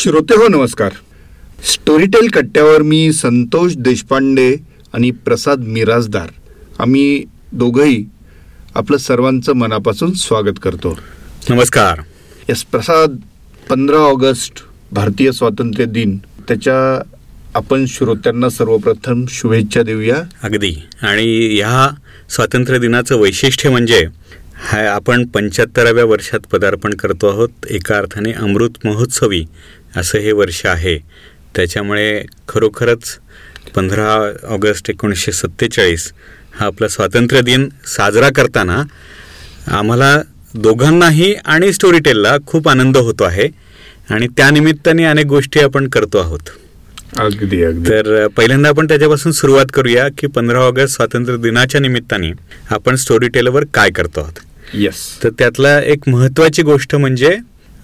श्रोते हो नमस्कार. स्टोरीटेल कट्ट्यावर मी संतोष देशपांडे आणि प्रसाद मिराजदार आम्ही दोघंही आपलं सर्वांचं मनापासून स्वागत करतो. नमस्कार. यस प्रसाद पंधरा ऑगस्ट भारतीय स्वातंत्र्य दिन. त्याच्या आपण श्रोत्यांना सर्वप्रथम शुभेच्छा देऊया. अगदी. आणि ह्या स्वातंत्र्य दिनाचं वैशिष्ट्य म्हणजे हा आपण पंच्याहत्तराव्या वर्षात पदार्पण करतो आहोत. एका अर्थाने अमृत महोत्सवी. असं हे वर्ष आहे. त्याच्यामुळे खरोखरच पंधरा ऑगस्ट एकोणीसशे सत्तेचाळीस हा आपला स्वातंत्र्य दिन साजरा करताना आम्हाला दोघांनाही आणि स्टोरीटेलला खूप आनंद होतो आहे. आणि त्यानिमित्ताने अनेक गोष्टी आपण करतो आहोत. अगदी अगदी. तर पहिल्यांदा आपण त्याच्यापासून सुरुवात करूया की पंधरा ऑगस्ट स्वातंत्र्य दिनाच्या निमित्ताने आपण स्टोरी टेलवर काय करतो आहोत. येस तर त्यातला एक महत्त्वाची गोष्ट म्हणजे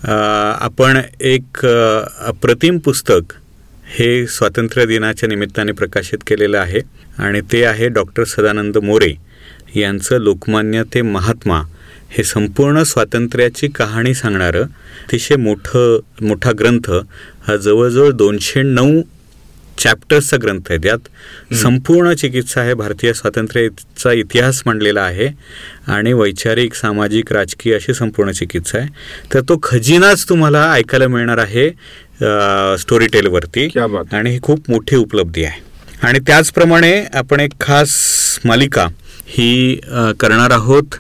आपण एक अप्रतिम पुस्तक हे स्वातंत्र्य दिनाच्या निमित्ताने प्रकाशित केलेलं आहे आणि ते आहे डॉक्टर सदानंद मोरे यांचं लोकमान्य ते महात्मा हे संपूर्ण स्वातंत्र्याची कहाणी सांगणारं अतिशय मोठं मोठा ग्रंथ हा जवळजवळ दोनशे नऊ चॅप्टर्सचा ग्रंथ आहे त्यात. संपूर्ण चिकित्सा आहे भारतीय स्वातंत्र्याचा इतिहास मांडलेला आहे आणि वैचारिक सामाजिक राजकीय अशी संपूर्ण चिकित्सा आहे. तर तो खजिनाच तुम्हाला ऐकायला मिळणार आहे स्टोरी टेलवरती. आणि ही खूप मोठी उपलब्धी आहे. आणि त्याचप्रमाणे आपण एक खास मालिका ही करणार आहोत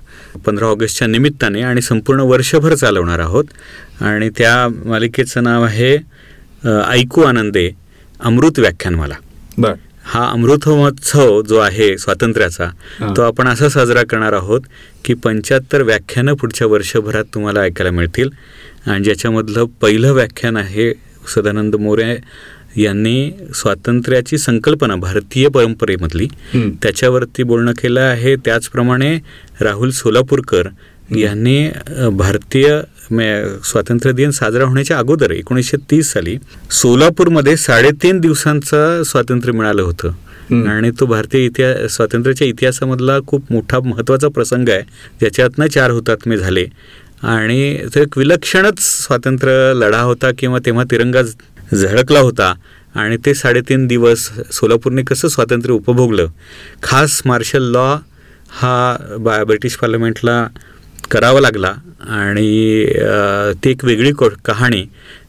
पंधरा ऑगस्टच्या निमित्ताने आणि संपूर्ण वर्षभर चालवणार आहोत. आणि त्या मालिकेचं नाव आहे ऐकू आनंदे. अमृत व्याख्यानमाला बर. हा अमृत महोत्सव जो आहे स्वातंत्र्याचा. तो आपण असा साजरा करणार आहोत की पंच्याहत्तर व्याख्यानं पुढच्या वर्षभरात तुम्हाला ऐकायला मिळतील. आणि ज्याच्यामधलं पहिलं व्याख्यान आहे सदानंद मोरे यांनी स्वातंत्र्याची संकल्पना भारतीय परंपरेमधली. त्याच्यावरती बोलणं केलं आहे. त्याचप्रमाणे राहुल सोलापूरकर यांनी भारतीय मे- स्वातंत्र्य दिन साजरा होण्याच्या अगोदर एकोणीसशे तीस साली सोलापूरमध्ये साडेतीन दिवसांचं स्वातंत्र्य मिळालं होतं. आणि तो भारतीय इतिहास स्वातंत्र्याच्या इतिहासामधला खूप मोठा महत्त्वाचा प्रसंग आहे. ज्याच्यातनं चार हुतात्मे झाले. आणि तो एक विलक्षणच स्वातंत्र्य लढा होता किंवा तेव्हा तिरंगा झळकला होता. आणि ते साडेतीन दिवस सोलापूरने कसं स्वातंत्र्य उपभोगलं. खास मार्शल लॉ हा बा ब्रिटिश पार्लमेंटला करावा लागला आणि ती एक वेगळी को कहाणी.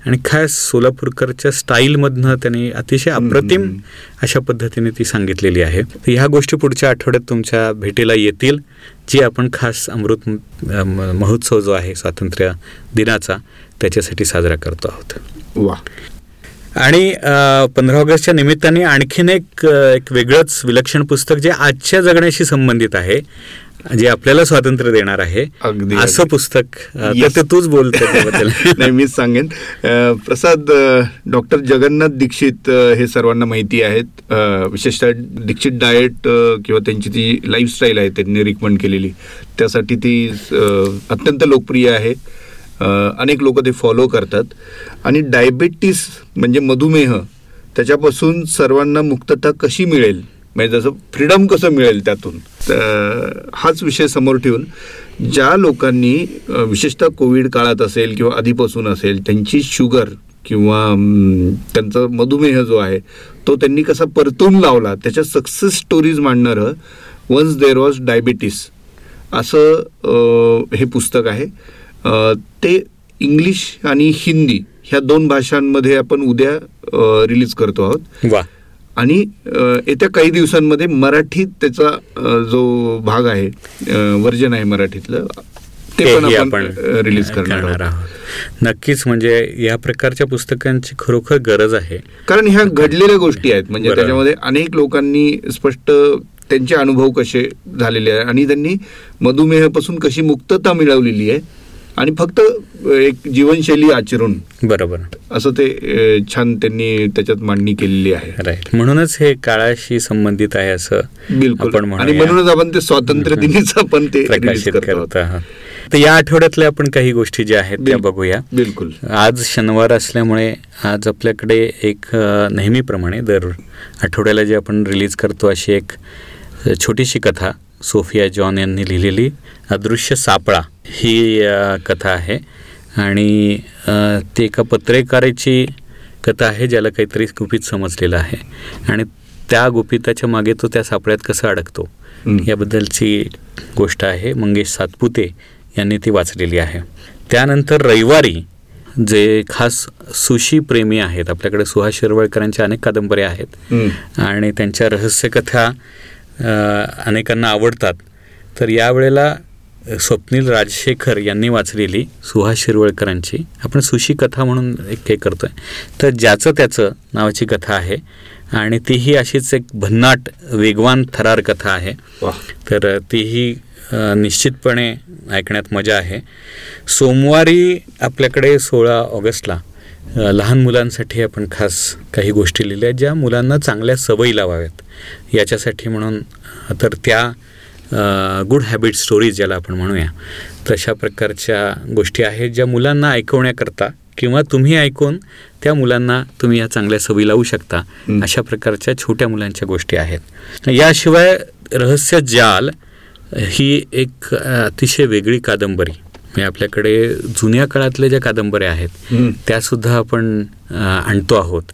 आणि खास सोलापूरकरच्या स्टाईलमधनं त्यांनी अतिशय अप्रतिम अशा पद्धतीने ती सांगितलेली आहे. तर ह्या गोष्टी पुढच्या आठवड्यात तुमच्या भेटीला येतील जी आपण खास अमृत महोत्सव जो आहे स्वातंत्र्य दिनाचा त्याच्यासाठी साजरा करतो आहोत. वा. आणि पंधरा ऑगस्टच्या निमित्ताने आणखीन एक एक वेगळंच विलक्षण पुस्तक जे आजच्या जगण्याशी संबंधित आहे जे आपल्याला स्वातंत्र्य देणार आहे अगदी, असं. पुस्तक. ते तूच बोलतो नाही मीच सांगेन प्रसाद डॉक्टर जगन्नाथ दीक्षित हे सर्वांना माहिती आहेत विशेषतः दीक्षित डाएट किंवा त्यांची ती लाईफस्टाईल आहे त्यांनी रिकमेंड केलेली त्यासाठी ती अत्यंत लोकप्रिय आहे अनेक लोक ते फॉलो करतात. आणि डायबेटीस म्हणजे मधुमेह त्याच्यापासून सर्वांना मुक्तता कशी मिळेल? म्हणजे जसं फ्रीडम कसं मिळेल त्यातून? तर हाच विषय समोर ठेवून ज्या लोकांनी विशेषतः कोविड काळात असेल किंवा आधीपासून असेल त्यांची शुगर किंवा त्यांचा मधुमेह जो आहे तो त्यांनी कसा परतून लावला त्याच्या सक्सेस स्टोरीज मांडणारं वन्स देर वॉज डायबिटीस असं हे पुस्तक आहे. ते इंग्लिश आणि हिंदी ह्या दोन भाषांमध्ये आपण उद्या रिलीज करतो आहोत. आणि येत्या काही दिवसांमध्ये मराठीत त्याचा जो भाग आहे वर्जन आहे मराठीतलं ते पण आपण रिलीज करणार आहोत. नक्कीच म्हणजे या प्रकारच्या पुस्तकांची खरोखर गरज आहे. कारण ह्या घडलेल्या गोष्टी आहेत. म्हणजे. त्याच्यामध्ये अनेक लोकांनी स्पष्ट त्यांचे अनुभव कसे झालेले आहे आणि त्यांनी मधुमेहापासून कशी मुक्तता मिळवलेली आहे आणि फक्त एक जीवनशैली आचरून बरोबर. असं ते छान त्यांनी त्याच्यात मांडणी केलेली आहे. राईट. म्हणूनच हे काळाशी संबंधित आहे असं बिलकुल. आणि. म्हणूनच आपण ते स्वातंत्र्य दिनीचं आपण ते प्रकाशित करतो. तर या आठवड्यातल्या आपण काही गोष्टी ज्या आहेत त्या बघूया. बिलकुल. आज शनिवार असल्यामुळे आज आपल्याकडे एक नेहमीप्रमाणे दर आठवड्याला जे आपण रिलीज करतो अशी एक छोटीशी कथा सोफिया जॉन यांनी लिहिलेली अदृश्य सापळा ही कथा आहे. आणि ती एका पत्रकाराची कथा आहे ज्याला काहीतरी गुपित समजलेलं आहे. आणि त्या गुपिताच्या मागे तो त्या सापळ्यात कसा अडकतो. याबद्दलची गोष्ट आहे. मंगेश सातपुते यांनी ती वाचलेली आहे. त्यानंतर रविवारी जे खास सुशी प्रेमी आहेत आपल्याकडे सुहास शिरवळकरांच्या अनेक कादंबऱ्या आहेत. आणि त्यांच्या रहस्यकथा अनेकांना आवडतात. तर यावेळेला स्वप्नील राजशेखर यांनी वाचलेली सुहास शिरवळकरांची आपण सुशी कथा म्हणून एक हे करतोय. तर ज्याचं त्याचं नावाची कथा आहे आणि तीही अशीच एक भन्नाट वेगवान थरार कथा आहे. तर तीही निश्चितपणे ऐकण्यात मजा आहे. सोमवारी आपल्याकडे सोळा ऑगस्टला लहान मुलांसाठी आपण खास काही गोष्टी लिहिल्या ज्या मुलांना चांगल्या सवयी लावाव्यात. याच्यासाठी म्हणून तर त्या गुड हॅबिट स्टोरीज ज्याला आपण म्हणूया तशा प्रकारच्या गोष्टी आहेत ज्या मुलांना ऐकवण्याकरता किंवा तुम्ही ऐकून त्या मुलांना तुम्ही या चांगल्या सवयी लावू शकता. अशा प्रकारच्या छोट्या मुलांच्या गोष्टी आहेत. याशिवाय रहस्य जाल ही एक अतिशय वेगळी कादंबरी. म्हणजे आपल्याकडे जुन्या काळातल्या ज्या कादंबऱ्या आहेत. त्यासुद्धा आपण आणतो आहोत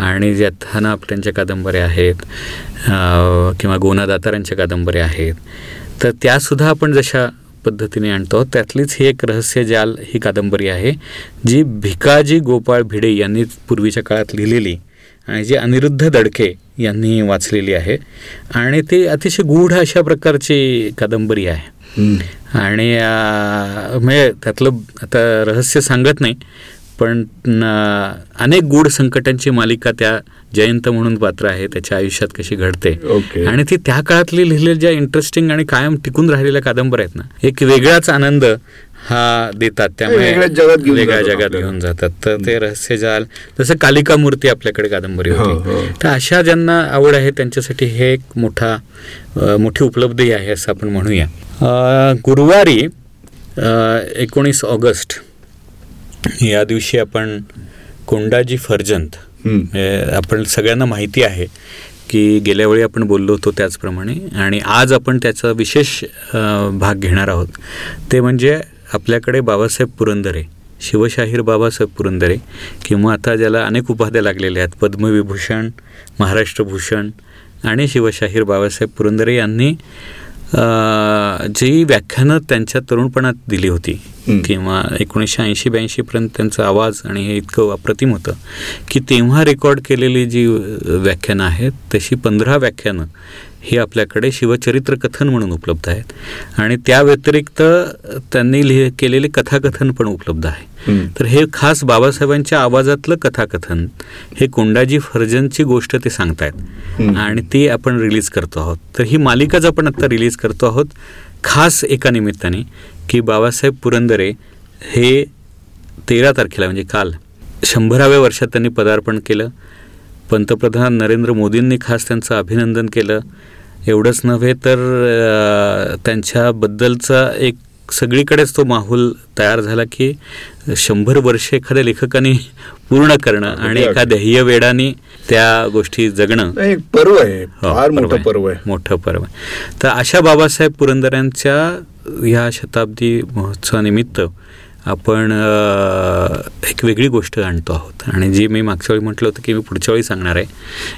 आणि ज्यात हाना आपट्यांच्या कादंबऱ्या आहेत किंवा गोना दातारांच्या कादंबऱ्या आहेत तर त्यासुद्धा आपण जशा पद्धतीने आणतो त्यातलीच ही एक रहस्य जाल ही कादंबरी आहे जी भिकाजी गोपाळ भिडे यांनी पूर्वीच्या काळात लिहिलेली आणि जी अनिरुद्ध दडके यांनी वाचलेली आहे आणि ती अतिशय गूढ अशा प्रकारची कादंबरी आहे. आणि म्हणजे त्यातलं आता रहस्य सांगत नाही पण अनेक गूढ संकटांची मालिका त्या जयंत म्हणून पात्र आहे त्याच्या आयुष्यात कशी घडते ओके. आणि ती त्या काळातली लिहिलेल्या ज्या इंटरेस्टिंग आणि कायम टिकून राहिलेल्या कादंबऱ्या आहेत ना एक वेगळाच आनंद हा देतात त्यामुळे वेगळ्या जगात. घेऊन जातात तर ते रहस्य जाल जसं कालिका मूर्ती आपल्याकडे कादंबरी हो, होती हो. तर अशा ज्यांना आवड आहे त्यांच्यासाठी हे एक मोठा मोठी उपलब्धी आहे असं आपण म्हणूया गुरुवारी एकोणीस ऑगस्ट या दिवशी आपण कोंडाजी फर्जंत हं. हे आपण सगळ्यांना माहिती आहे की गेल्या वेळी आपण बोललो होतो त्याचप्रमाणे आणि आज आपण त्याचा विशेष भाग घेणार आहोत ते म्हणजे आपल्याकडे बाबासाहेब पुरंदरे शिवशाहीर बाबासाहेब पुरंदरे किंवा आता ज्याला अनेक उपाध्या लागलेल्या आहेत पद्मविभूषण महाराष्ट्रभूषण आणि शिवशाहीर बाबासाहेब पुरंदरे यांनी जी व्याख्यानं त्यांच्या तरुणपणात दिली होती. किंवा एकोणीसशे ऐंशी ब्याऐंशीपर्यंत त्यांचा आवाज आणि हे इतकं अप्रतिम होतं की तेव्हा रेकॉर्ड केलेली जी व्याख्यानं आहेत तशी पंधरा व्याख्यानं ही आपल्याकडे शिवचरित्र कथन म्हणून उपलब्ध आहेत. आणि त्या व्यतिरिक्त त्यांनी लिहि केलेले कथाकथन पण उपलब्ध आहे. तर हे खास बाबासाहेबांच्या आवाजातलं कथाकथन हे कोंडाजी फर्जनची गोष्ट ते सांगतायत. आणि ती आपण रिलीज करतो आहोत. तर ही मालिकाच आपण आत्ता रिलीज करतो आहोत खास एका निमित्ताने की बाबासाहेब पुरंदरे हे तेरा तारखेला म्हणजे काल शंभराव्या वर्षात त्यांनी पदार्पण केलं. पंतप्रधान नरेंद्र मोदींनी खास त्यांचं अभिनंदन केलं. एवढंच नव्हे तर त्यांच्याबद्दलचा एक सगळीकडेच तो माहोल तयार झाला की शंभर वर्ष एखाद्या लेखकाने पूर्ण करणं आणि एका ध्येयवेडाने त्या गोष्टी जगणं. एक पर्व आहे हो, फार मोठं पर्व आहे. मोठं पर्व आहे. तर अशा बाबासाहेब पुरंदऱ्यांच्या ह्या शताब्दी महोत्सवानिमित्त आपण एक वेगळी गोष्ट आणतो आहोत. आणि जी मी मागच्या वेळी म्हटलं होतं की मी पुढच्या वेळी सांगणार आहे.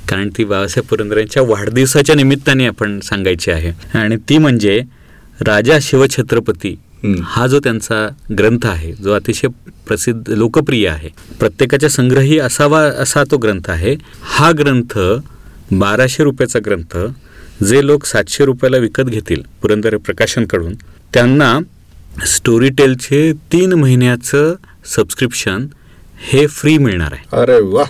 कारण ती बाबासाहेब पुरंदऱ्यांच्या वाढदिवसाच्या निमित्ताने आपण सांगायची आहे. आणि ती म्हणजे राजा शिवछत्रपती. हा जो त्यांचा ग्रंथ आहे जो अतिशय प्रसिद्ध लोकप्रिय आहे. प्रत्येकाच्या संग्रही असावा असा तो ग्रंथ आहे. हा ग्रंथ बाराशे रुपयाचा ग्रंथ जे लोक सातशे रुपयाला विकत घेतील पुरंदर प्रकाशनकडून त्यांना स्टोरीटेलचे तीन महिन्याचं सबस्क्रिप्शन हे फ्री मिळणार आहे. अरे वा.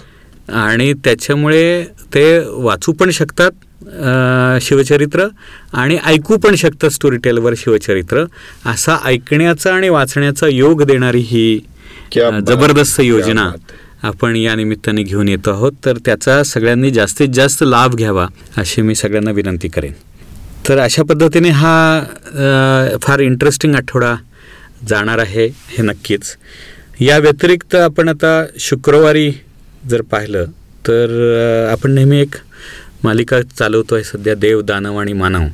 आणि त्याच्यामुळे ते वाचू पण शकतात शिवचरित्र आणि ऐकू पण शकतात स्टोरी टेलवर शिवचरित्र. असा ऐकण्याचा आणि वाचण्याचा योग देणारी ही जबरदस्त योजना. आपण या निमित्ताने घेऊन येतो आहोत. तर त्याचा सगळ्यांनी जास्तीत जास्त लाभ घ्यावा अशी मी सगळ्यांना विनंती करेन. तर अशा पद्धतीने हा फार इंटरेस्टिंग आठवडा जाणार आहे हे नक्कीच. या व्यतिरिक्त आपण आता शुक्रवारी जर पाहिलं तर आपण नेहमी एक मालिका चालवतो आहे सध्या देव दानव आणि मानव.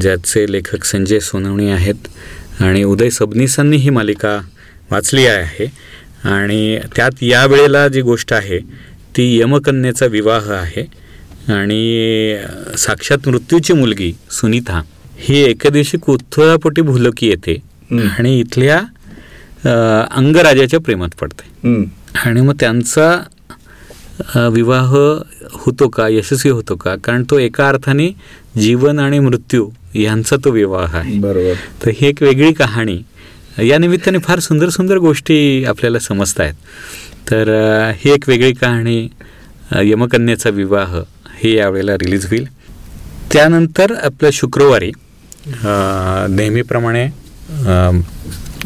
ज्याचे लेखक संजय सोनवणे आहेत आणि उदय सबनीसांनी ही मालिका वाचली आहे. आणि त्यात या वेळेला जी गोष्ट आहे ती यमकन्याचा विवाह आहे. आणि साक्षात मृत्यूची मुलगी सुनीता ही एके दिवशी कुथळापोटी भुलकी येते. आणि इथल्या अंगराजाच्या प्रेमात पडते. आणि मग त्यांचा विवाह होतो का यशस्वी होतो का कारण तो एका अर्थाने जीवन आणि मृत्यू यांचा तो विवाह आहे. बरोबर. तर ही एक वेगळी कहाणी. या निमित्ताने फार सुंदर सुंदर गोष्टी आपल्याला समजत आहेत तर ही एक वेगळी कहाणी यमकन्याचा विवाह हे यावेळेला रिलीज होईल. त्यानंतर आपल्या शुक्रवारी नेहमीप्रमाणे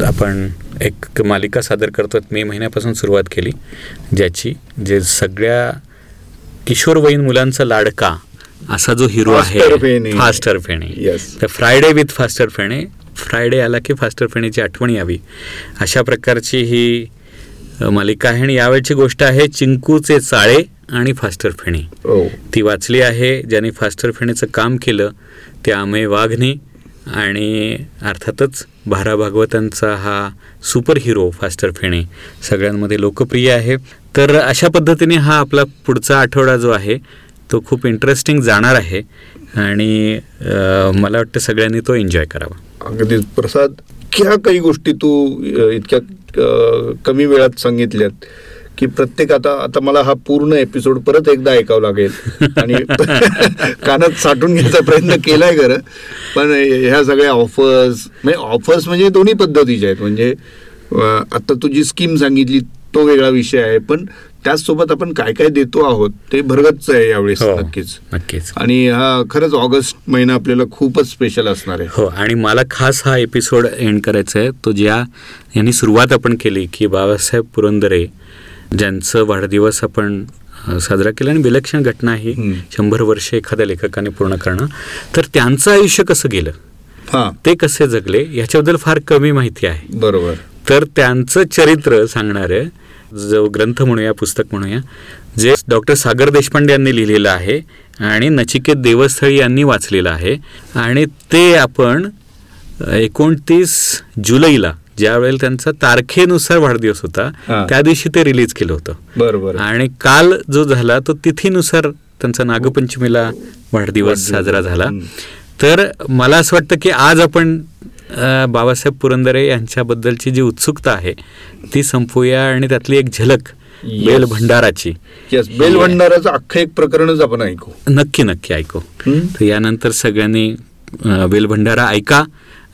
आपण एक मालिका सादर करतो. मे महिन्यापासून सुरुवात केली ज्याची जे सगळ्या किशोरवयीन मुलांचा लाडका असा जो हिरो आहे. फास्टर फेणे. तर Friday with Faster Fene. Friday आला की फास्टर फेणेची आठवण यावी. अशा प्रकारची ही मालिका आहे आणि यावेळची गोष्ट आहे चिंकूचे चाळे आणि फास्टर फेणे. हो. ती वाचली आहे ज्याने फास्टर फेणेचं काम केलं ते अमेय वाघने आणि अर्थातच भारा भागवतांचा हा सुपर हिरो फास्टर फेणे. सगळ्यांमध्ये लोकप्रिय आहे. तर अशा पद्धतीने हा आपला पुढचा आठवडा जो आहे तो खूप इंटरेस्टिंग जाणार आहे आणि मला वाटतं सगळ्यांनी तो एन्जॉय करावा. अगदी प्रसाद क्या काही गोष्टी तू इतक्या कमी वेळात सांगितल्यात की प्रत्येक आता आता मला हा पूर्ण एपिसोड परत एकदा ऐकावं लागेल. आणि कानात साठून घ्यायचा प्रयत्न केलाय खरं. पण ह्या सगळ्या ऑफर्स म्हणजे ऑफर्स म्हणजे दोन्ही पद्धतीच्या आहेत. म्हणजे आता तू जी स्कीम सांगितली तो वेगळा विषय आहे. पण त्याचसोबत आपण काय काय देतो आहोत ते भरगतच आहे यावेळेस हो. नक्कीच. नक्कीच. आणि हा खरंच ऑगस्ट महिना आपल्याला खूपच स्पेशल असणार आहे. हो आणि मला खास हा एपिसोड एंड करायचा आहे. तो ज्या यांनी सुरुवात आपण केली की बाबासाहेब पुरंदरे ज्यांचं वाढदिवस आपण साजरा केला आणि विलक्षण घटना ही. शंभर वर्ष एखाद्या लेखकाने पूर्ण करणं. तर त्यांचं आयुष्य कसं गेलं? हा. ते कसे जगले? याच्याबद्दल फार कमी माहिती आहे. बरोबर. तर त्यांचं चरित्र सांगणारं जो ग्रंथ म्हणूया पुस्तक म्हणूया जे डॉक्टर सागर देशपांडे यांनी लिहिलेलं आहे आणि नचिकेत देवस्थळी यांनी वाचलेलं आहे. आणि ते आपण एकोणतीस जुलैला ज्या वेळेला त्यांचा तारखेनुसार वाढदिवस होता. त्या दिवशी ते रिलीज केलं होतं. बरोबर. आणि काल जो झाला तो तिथीनुसार त्यांचा नागपंचमीला वाढदिवस साजरा झाला. तर मला असं वाटतं की आज आपण बाबासाहेब पुरंदरे यांच्याबद्दलची जी उत्सुकता आहे ती संपवूया आणि त्यातली एक झलक Yes. बेल भंडाराची. येस बेल भंडाराचं अख्खं एक प्रकरणच आपण ऐकू. नक्की नक्की ऐकू. तर यानंतर सगळ्यांनी बेल भंडारा ऐका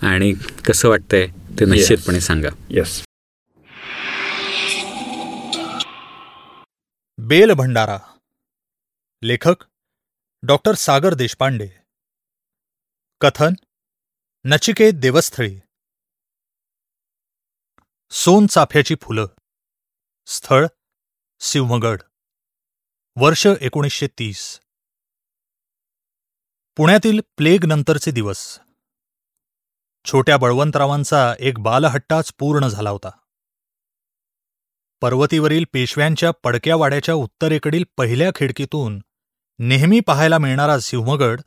आणि कसं वाटतंय ते Yes. निश्चितपणे सांगा. Yes Bell Bhandara. लेखक डॉक्टर सागर देशपांडे. कथन नचिकेत देवस्थळी. सोन चाफ्याची फुलं. स्थळ सिंहगड. वर्ष एकोणीसशे तीस. पुण्यातील प्लेग नंतरचे दिवस. छोट्या बळवंतरावांचा एक बालहट्टाच पूर्ण झाला होता. पर्वतीवरील पेशव्यांच्या पडक्या वाड्याच्या उत्तरेकडील पहिल्या खिडकीतून नेहमी पाहायला मिळणारा सिंहगड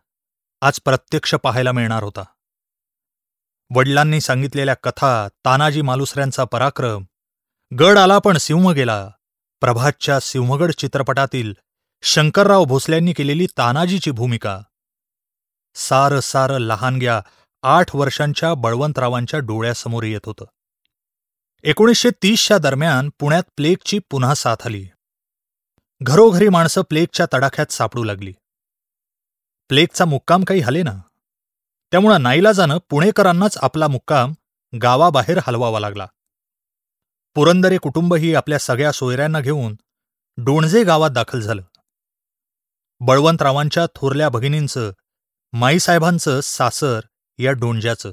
आज प्रत्यक्ष पाहायला मिळणार होता. वडिलांनी सांगितलेल्या कथा तानाजी मालुसऱ्यांचा पराक्रम. गड आला पण सिंह गेला. प्रभातच्या सिंहगड चित्रपटातील शंकरराव भोसल्यांनी केलेली तानाजीची भूमिका. सारं सारं लहानग्या आठ वर्षांच्या बळवंतरावांच्या डोळ्यासमोर येत होतं. एकोणीसशे तीसच्या दरम्यान पुण्यात प्लेगची पुन्हा साथ आली. घरोघरी माणसं प्लेगच्या तडाख्यात सापडू लागली. प्लेगचा मुक्काम काही हले ना? त्यामुळं नाईलाजानं पुणेकरांनाच आपला मुक्काम गावाबाहेर हलवावा लागला. पुरंदरे कुटुंबही आपल्या सगळ्या सोयऱ्यांना घेऊन डोणजे गावात दाखल झालं. बळवंतरावांच्या थोरल्या भगिनींचं माईसाहेबांचं सासर या डोंज्याचं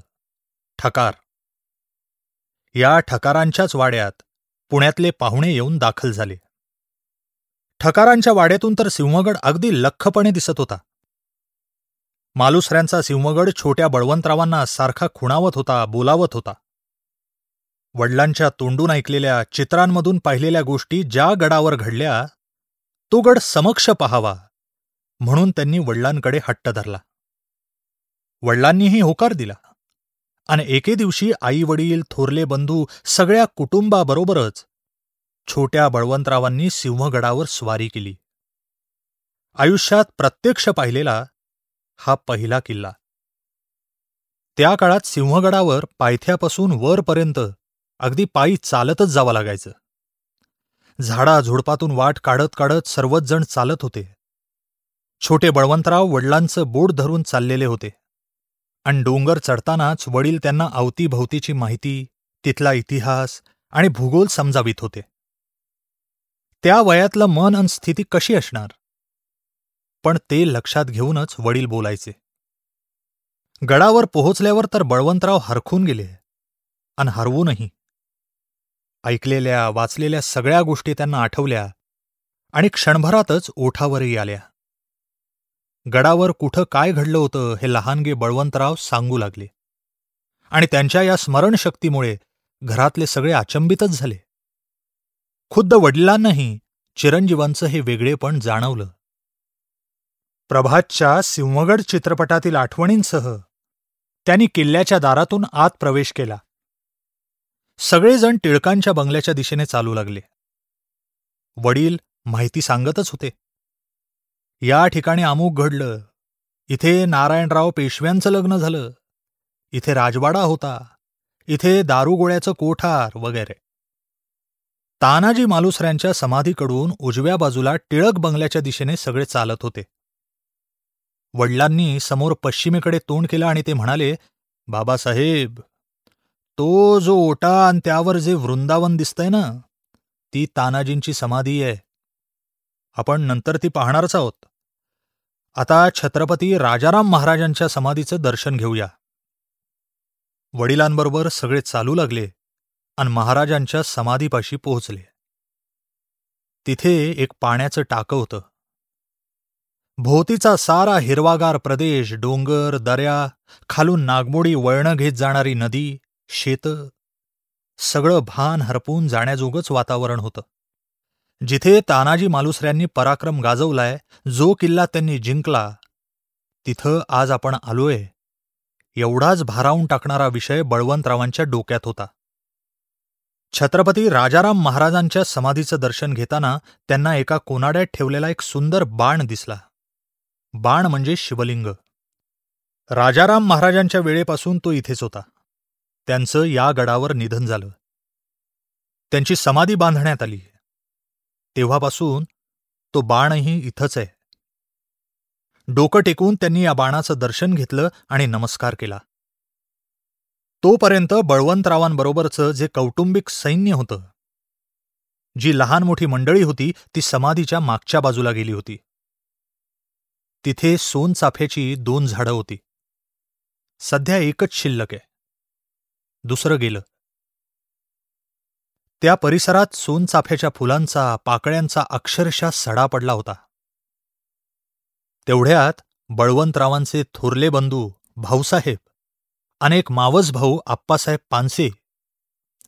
ठकार. या ठकारांच्याच वाड्यात पुण्यातले पाहुणे येऊन दाखल झाले. ठकारांच्या वाड्यातून तर सिंहगड अगदी लख्खपणे दिसत होता. मालुसऱ्यांचा सिंहगड छोट्या बळवंतरावांना सारखा खुणावत होता बोलावत होता. वडिलांच्या तोंडून ऐकलेल्या चित्रांमधून पाहिलेल्या गोष्टी ज्या गडावर घडल्या तो गड समक्ष पहावा म्हणून त्यांनी वडिलांकडे हट्ट धरला. वडिलांनीही होकार दिला. आणि एके दिवशी आई वडील थोरले बंधू सगळ्या कुटुंबाबरोबरच छोट्या बळवंतरावांनी सिंहगडावर स्वारी केली. आयुष्यात प्रत्यक्ष पाहिलेला हा पहिला किल्ला. त्या काळात सिंहगडावर पायथ्यापासून वरपर्यंत अगदी पायी चालतच जावं लागायचं. झाडा झुडपातून वाट काढत काढत सर्वच जण चालत होते. छोटे बळवंतराव वडिलांचं बोट धरून चाललेले होते. आणि डोंगर चढतानाच वडील त्यांना अवतीभवतीची माहिती तिथला इतिहास आणि भूगोल समजावित होते. त्या वयातलं मन आणि स्थिती कशी असणार? पण ते लक्षात घेऊनच वडील बोलायचे. गडावर पोहोचल्यावर तर बळवंतराव हरखून गेले आणि हरवूनही. ऐकलेल्या वाचलेल्या सगळ्या गोष्टी त्यांना आठवल्या आणि क्षणभरातच ओठावरही आल्या. गडावर कुठं काय घडलं होतं हे लहानगे बळवंतराव सांगू लागले. आणि त्यांच्या या स्मरणशक्तीमुळे घरातले सगळे अचंबितच झाले. खुद्द वडिलांनाही चिरंजीवांचं हे वेगळेपण जाणवलं. प्रभातच्या सिंहगड चित्रपटातील आठवणींसह त्यांनी किल्ल्याच्या दारातून आत प्रवेश केला. सगळेजण टिळकांच्या बंगल्याच्या दिशेने चालू लागले. वडील माहिती सांगतच होते. या ठिकाणी अमुक घडलं. इथे नारायणराव पेशव्यांचं लग्न झालं. इथे राजवाडा होता. इथे दारुगोळ्याचं कोठार वगैरे. तानाजी मालुसऱ्यांच्या समाधीकडून उजव्या बाजूला टिळक बंगल्याच्या दिशेने सगळे चालत होते. वडिलांनी समोर पश्चिमेकडे तोंड केलं आणि ते म्हणाले बाबासाहेब तो जो ओटा आणि त्यावर जे वृंदावन दिसतंय ना ती तानाजींची समाधी आहे. आपण नंतर ती पाहणारच आहोत. आता छत्रपती राजाराम महाराजांच्या समाधीचं दर्शन घेऊया. वडिलांबरोबर सगळे चालू लागले आणि महाराजांच्या समाधीपाशी पोहोचले. तिथे एक पाण्याचं टाकं होतं. भोवतीचा सारा हिरवागार प्रदेश डोंगर दऱ्या खालून नागमोडी वळणं घेत जाणारी नदी शेतं सगळं भान हरपून जाण्याजोगंच वातावरण होतं. जिथे तानाजी मालुसऱ्यांनी पराक्रम गाजवलाय जो किल्ला त्यांनी जिंकला तिथं आज आपण आलोय. एवढाच भारावून टाकणारा विषय बळवंतरावांच्या डोक्यात होता. छत्रपती राजाराम महाराजांच्या समाधीचं दर्शन घेताना त्यांना एका कोनाड्यात ठेवलेला एक सुंदर बाण दिसला. बाण म्हणजे शिवलिंग. राजाराम महाराजांच्या वेळेपासून तो इथेच होता. त्यांचं या गडावर निधन झालं. त्यांची समाधी बांधण्यात आली. तेव्हापासून तो बाणही इथंच आहे. डोकं टेकून त्यांनी या बाणाचं दर्शन घेतलं आणि नमस्कार केला. तोपर्यंत बळवंतरावांबरोबरचं जे कौटुंबिक सैन्य होतं जी लहान मोठी मंडळी होती ती समाधीच्या मागच्या बाजूला गेली होती. तिथे सोनचाफ्याची दोन झाडं होती. सध्या एकच शिल्लक आहे. दुसरं गेलं. त्या परिसरात सोनचाफ्याच्या फुलांचा पाकळ्यांचा अक्षरशः सडा पडला होता. तेवढ्यात बळवंतरावांचे थोरले बंधू भाऊसाहेब अनेक मावस भाऊ आप्पासाहेब पानसे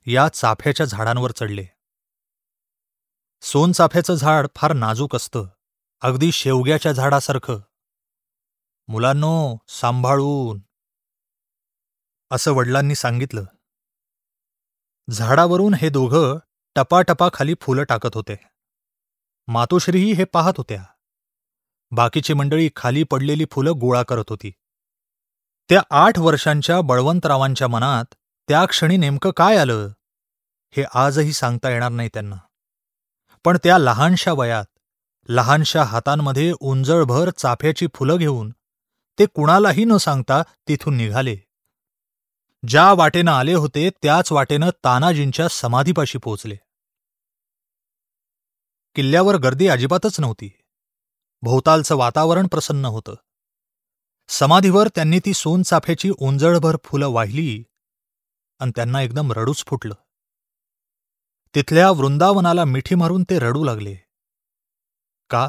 या चाफ्याच्या झाडांवर चढले. सोनचाफ्याचं झाड फार नाजूक असतं अगदी शेवग्याच्या झाडासारखं. मुलांनो सांभाळून. असं वडिलांनी सांगितलं. झाडावरून हे दोघं टपाटपा खाली फुलं टाकत होते. मातोश्रीही हे पाहत होत्या. बाकीची मंडळी खाली पडलेली फुलं गोळा करत होती. त्या आठ वर्षांच्या बळवंतरावांच्या मनात त्या क्षणी नेमकं काय आलं हे आजही सांगता येणार नाही त्यांना. पण त्या लहानशा वयात लहानशा हातांमध्ये उंजळभर चाफ्याची फुलं घेऊन ते कुणालाही न सांगता तिथून निघाले. ज्या वाटेनं आले होते त्याच वाटेनं तानाजींच्या समाधीपाशी पोचले किल्ल्यावर गर्दी अजिबातच नव्हती. भोवतालचं वातावरण प्रसन्न होतं. समाधीवर त्यांनी ती सोनचाफ्याची ओंजळभर फुलं वाहिली आणि त्यांना एकदम रडूच फुटलं. तिथल्या वृंदावनाला मिठी मारून ते रडू लागले. का?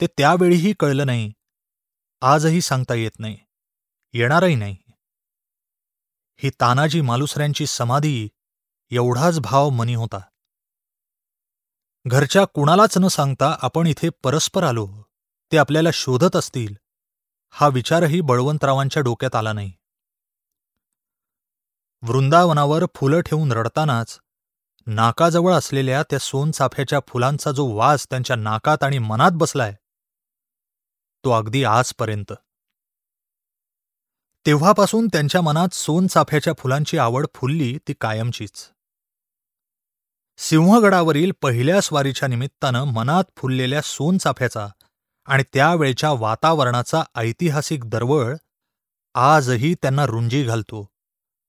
ते त्यावेळीही कळलं नाही. आजही सांगता येत नाही. येणारही नाही. ही तानाजी मालुसऱ्यांची समाधी एवढाच भाव मनी होता. घरच्या कुणालाच न सांगता आपण इथे परस्पर आलो. ते आपल्याला शोधत असतील. हा विचारही बळवंतरावांच्या डोक्यात आला नाही. वृंदावनावर फुलं ठेवून रडतानाच नाकाजवळ असलेल्या त्या सोनचाफ्याच्या फुलांचा जो वास त्यांच्या नाकात आणि मनात बसलाय तो अगदी आजपर्यंत. तेव्हापासून त्यांच्या मनात सोनचाफ्याच्या फुलांची आवड फुलली ती कायमचीच. सिंहगडावरील पहिल्या स्वारीच्या निमित्तानं मनात फुललेल्या सोनचाफ्याचा आणि त्यावेळच्या वातावरणाचा ऐतिहासिक दरवळ आजही त्यांना रुंजी घालतो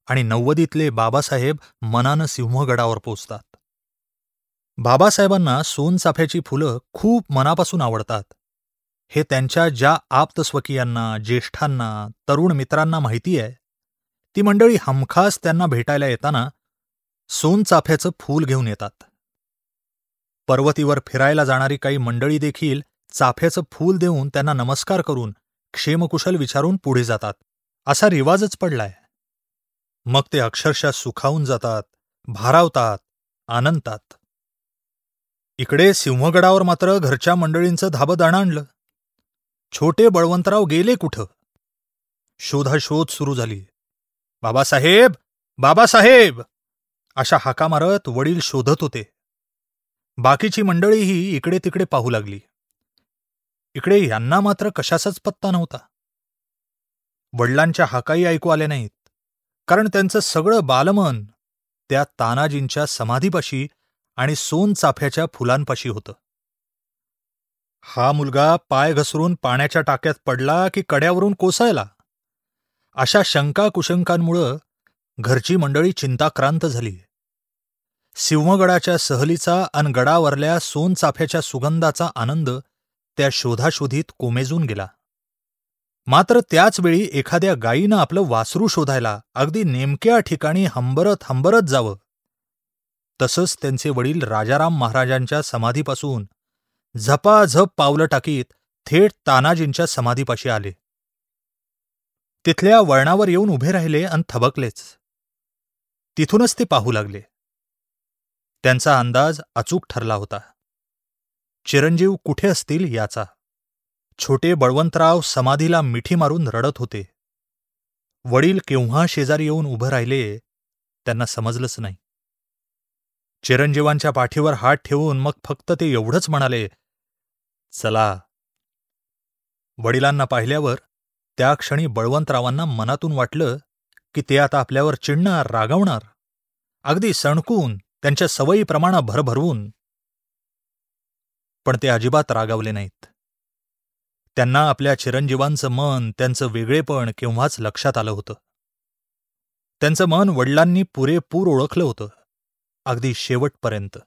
आणि नव्वदीतले बाबासाहेब मनानं सिंहगडावर पोचतात. बाबासाहेबांना सोनचाफ्याची फुलं खूप मनापासून आवडतात. हे त्यांच्या ज्या आप्तस्वकीयांना ज्येष्ठांना तरुण मित्रांना माहिती आहे ती मंडळी हमखास त्यांना भेटायला येताना सोनचाफ्याचं फूल घेऊन येतात. पर्वतीवर फिरायला जाणारी काही मंडळी देखील चाफ्याचं फूल देऊन त्यांना नमस्कार करून क्षेमकुशल विचारून पुढे जातात. असा रिवाजच पडलाय. मग ते अक्षरशः सुखावून जातात भारावतात आनंदतात इकडे सिंहगडावर मात्र घरच्या मंडळींचं धाबं दणाणलं. छोटे बळवंतराव गेले कुठं? शोधाशोध सुरू झाली. बाबासाहेब बाबासाहेब! अशा हाका मारत वडील शोधत होते. बाकीची मंडळीही इकडे तिकडे पाहू लागली. इकडे यांना मात्र कशाचाच पत्ता नव्हता. वडिलांच्या हाकाही ऐकू आल्या नाहीत. कारण त्यांचं सगळं बालमन त्या तानाजींच्या समाधीपाशी आणि सोनचाफ्याच्या फुलांपाशी होतं. हा मुलगा पाय घसरून पाण्याच्या टाक्यात पडला की कड्यावरून कोसळला. अशा शंका कुशंकांमुळं घरची मंडळी चिंताक्रांत झाली. सिंहगडाच्या सहलीचा अन गडावरल्या सोनचाफ्याच्या सुगंधाचा आनंद त्या शोधाशोधीत कोमेजून गेला. मात्र त्याच वेळी एखाद्या गायीनं आपलं वासरू शोधायला अगदी नेमक्या ठिकाणी हंबरत हंबरत जावं. तसंच त्यांचे वडील राजाराम महाराजांच्या समाधीपासून झपाझप पावलं टाकीत थेट तानाजींच्या समाधीपाशी आले. तिथल्या वळणावर येऊन उभे राहिले आणि थबकलेच. तिथूनच ते पाहू लागले. त्यांचा अंदाज अचूक ठरला होता. चिरंजीव कुठे असतील याचा? छोटे बळवंतराव समाधीला मिठी मारून रडत होते. वडील केव्हा शेजारी येऊन उभं राहिले त्यांना समजलंच नाही. चिरंजीवांच्या पाठीवर हात ठेवून मग फक्त ते एवढंच म्हणाले चला. वडिलांना पाहिल्यावर त्या क्षणी बळवंतरावांना मनातून वाटलं की ते आता आपल्यावर चिडणार रागावणार. अगदी सणकून त्यांच्या सवयीप्रमाणे भरभरवून. पण ते अजिबात रागावले नाहीत. त्यांना आपल्या चिरंजीवांचं मन त्यांचं वेगळेपण केव्हाच लक्षात आलं होतं. त्यांचं मन वडिलांनी पुरेपूर ओळखलं होतं. अगदी शेवटपर्यंत.